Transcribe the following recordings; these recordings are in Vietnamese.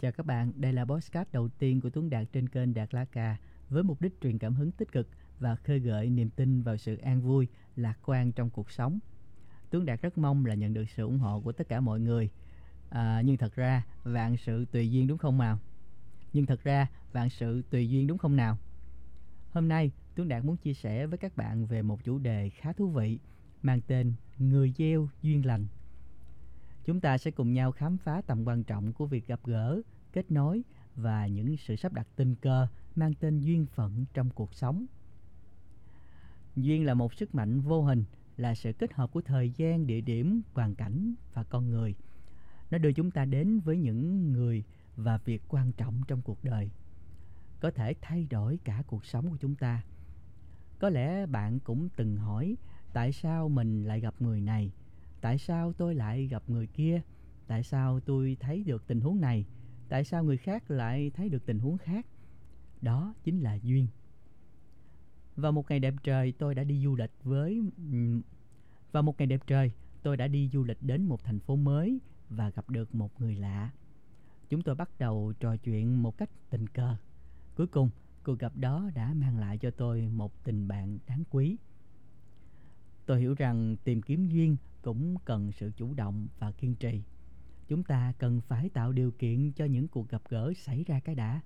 Chào các bạn, đây là podcast đầu tiên của Tuấn Đạt trên kênh Đạt La Cà với mục đích truyền cảm hứng tích cực và khơi gợi niềm tin vào sự an vui, lạc quan trong cuộc sống. Tuấn Đạt rất mong là nhận được sự ủng hộ của tất cả mọi người. À, nhưng thật ra vạn sự tùy duyên đúng không nào? Nhưng thật ra vạn sự tùy duyên đúng không nào? Hôm nay Tuấn Đạt muốn chia sẻ với các bạn về một chủ đề khá thú vị mang tên Người gieo duyên lành. Chúng ta sẽ cùng nhau khám phá tầm quan trọng của việc gặp gỡ, kết nối và những sự sắp đặt tình cờ mang tên duyên phận trong cuộc sống. Duyên là một sức mạnh vô hình, là sự kết hợp của thời gian, địa điểm, hoàn cảnh và con người. Nó đưa chúng ta đến với những người và việc quan trọng trong cuộc đời. Có thể thay đổi cả cuộc sống của chúng ta. Có lẽ bạn cũng từng hỏi tại sao mình lại gặp người này tại sao tôi lại gặp người kia? Tại sao tôi thấy được tình huống này? Tại sao người khác lại thấy được tình huống khác? Đó chính là duyên. Và một ngày đẹp trời, tôi đã đi du lịch với và một ngày đẹp trời, tôi đã đi du lịch đến một thành phố mới và gặp được một người lạ. Chúng tôi bắt đầu trò chuyện một cách tình cờ. Cuối cùng, cuộc gặp đó đã mang lại cho tôi một tình bạn đáng quý tôi hiểu rằng tìm kiếm duyên cũng cần sự chủ động và kiên trì. Chúng ta cần phải tạo điều kiện cho những cuộc gặp gỡ xảy ra cái đã.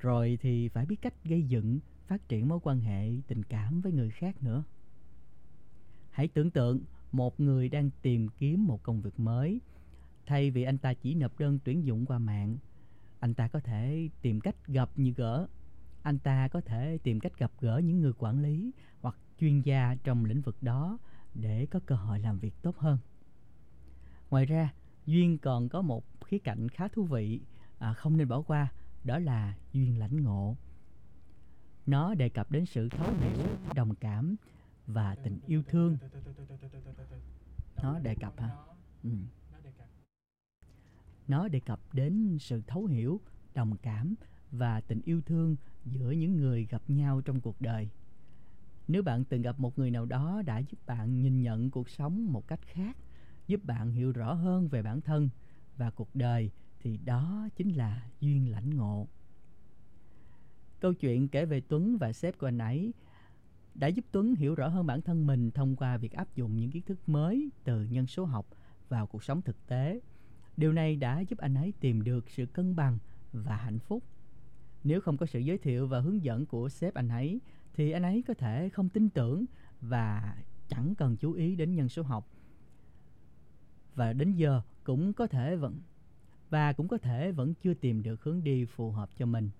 Rồi thì phải biết cách gây dựng, phát triển mối quan hệ tình cảm với người khác nữa. Hãy tưởng tượng một người đang tìm kiếm một công việc mới, thay vì anh ta chỉ nộp đơn tuyển dụng qua mạng, anh ta có thể tìm cách gặp như gỡ. Anh ta có thể tìm cách gặp gỡ những người quản lý hoặc chuyên gia trong lĩnh vực đó để có cơ hội làm việc tốt hơn. Ngoài ra, duyên còn có một khía cạnh khá thú vị à, không nên bỏ qua, đó là duyên lãnh ngộ. Nó đề cập đến sự thấu hiểu, đồng cảm và tình yêu thương. Nó đề cập hả? Ừ. Nó đề cập đến sự thấu hiểu, đồng cảm và tình yêu thương giữa những người gặp nhau trong cuộc đời. Nếu bạn từng gặp một người nào đó đã giúp bạn nhìn nhận cuộc sống một cách khác, giúp bạn hiểu rõ hơn về bản thân và cuộc đời thì đó chính là duyên lãnh ngộ. Câu chuyện kể về Tuấn và sếp của anh ấy đã giúp Tuấn hiểu rõ hơn bản thân mình thông qua việc áp dụng những kiến thức mới từ nhân số học vào cuộc sống thực tế. Điều này đã giúp anh ấy tìm được sự cân bằng và hạnh phúc. Nếu không có sự giới thiệu và hướng dẫn của sếp anh ấy thì anh ấy có thể không tin tưởng và chẳng cần chú ý đến nhân số học và đến giờ cũng có thể vẫn và cũng có thể vẫn chưa tìm được hướng đi phù hợp cho mình.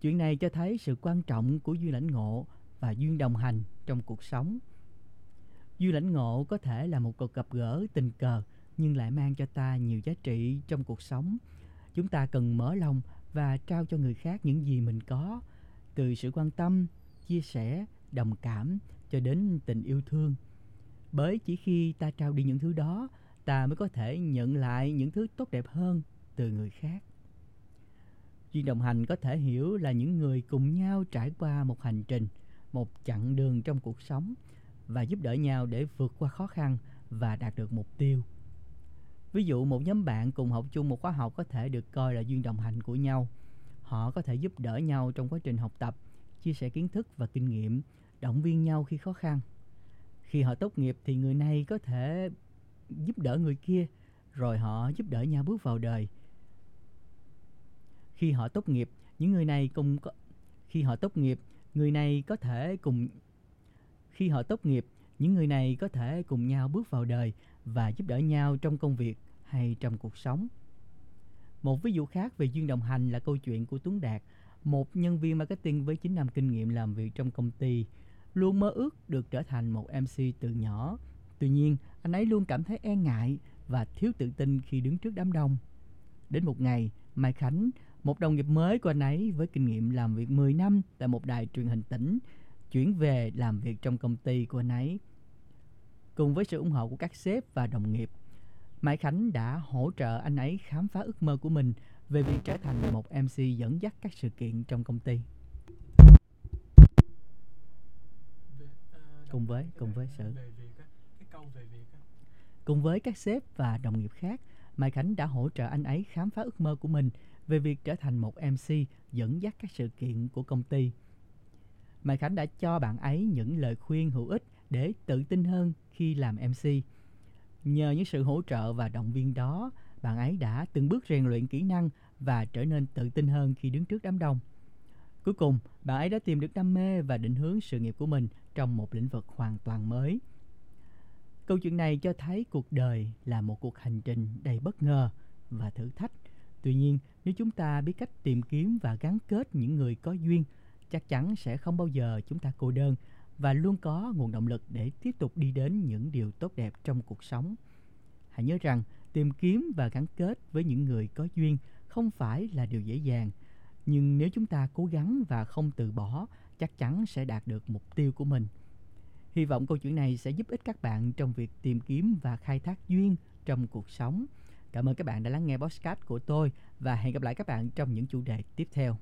Chuyện này cho thấy sự quan trọng của duyên lãnh ngộ và duyên đồng hành trong cuộc sống. Duyên lãnh ngộ có thể là một cuộc gặp gỡ tình cờ nhưng lại mang cho ta nhiều giá trị trong cuộc sống. Chúng ta cần mở lòng và trao cho người khác những gì mình có, từ sự quan tâm, chia sẻ, đồng cảm cho đến tình yêu thương. Bởi chỉ khi ta trao đi những thứ đó, ta mới có thể nhận lại những thứ tốt đẹp hơn từ người khác. Duyên đồng hành có thể hiểu là những người cùng nhau trải qua một hành trình, một chặng đường trong cuộc sống và giúp đỡ nhau để vượt qua khó khăn và đạt được mục tiêu. Ví dụ một nhóm bạn cùng học chung một khóa học có thể được coi là duyên đồng hành của nhau. Họ có thể giúp đỡ nhau trong quá trình học tập chia sẻ kiến thức và kinh nghiệm, động viên nhau khi khó khăn. Khi họ tốt nghiệp thì người này có thể giúp đỡ người kia, rồi họ giúp đỡ nhau bước vào đời. Khi họ tốt nghiệp, những người này cùng có khi họ tốt nghiệp, người này có thể cùng khi họ tốt nghiệp, những người này có thể cùng nhau bước vào đời và giúp đỡ nhau trong công việc hay trong cuộc sống. Một ví dụ khác về duyên đồng hành là câu chuyện của Tuấn Đạt một nhân viên marketing với 9 năm kinh nghiệm làm việc trong công ty luôn mơ ước được trở thành một MC từ nhỏ. Tuy nhiên, anh ấy luôn cảm thấy e ngại và thiếu tự tin khi đứng trước đám đông. Đến một ngày, Mai Khánh, một đồng nghiệp mới của anh ấy với kinh nghiệm làm việc 10 năm tại một đài truyền hình tỉnh, chuyển về làm việc trong công ty của anh ấy. Cùng với sự ủng hộ của các sếp và đồng nghiệp, Mai Khánh đã hỗ trợ anh ấy khám phá ước mơ của mình về việc trở thành một MC dẫn dắt các sự kiện trong công ty. Cùng với cùng với sự cùng với các sếp và đồng nghiệp khác, Mai Khánh đã hỗ trợ anh ấy khám phá ước mơ của mình về việc trở thành một MC dẫn dắt các sự kiện của công ty. Mai Khánh đã cho bạn ấy những lời khuyên hữu ích để tự tin hơn khi làm MC. Nhờ những sự hỗ trợ và động viên đó, bạn ấy đã từng bước rèn luyện kỹ năng và trở nên tự tin hơn khi đứng trước đám đông. Cuối cùng, bạn ấy đã tìm được đam mê và định hướng sự nghiệp của mình trong một lĩnh vực hoàn toàn mới. Câu chuyện này cho thấy cuộc đời là một cuộc hành trình đầy bất ngờ và thử thách. Tuy nhiên, nếu chúng ta biết cách tìm kiếm và gắn kết những người có duyên, chắc chắn sẽ không bao giờ chúng ta cô đơn và luôn có nguồn động lực để tiếp tục đi đến những điều tốt đẹp trong cuộc sống. Hãy nhớ rằng, tìm kiếm và gắn kết với những người có duyên không phải là điều dễ dàng, nhưng nếu chúng ta cố gắng và không từ bỏ, chắc chắn sẽ đạt được mục tiêu của mình. Hy vọng câu chuyện này sẽ giúp ích các bạn trong việc tìm kiếm và khai thác duyên trong cuộc sống. Cảm ơn các bạn đã lắng nghe podcast của tôi và hẹn gặp lại các bạn trong những chủ đề tiếp theo.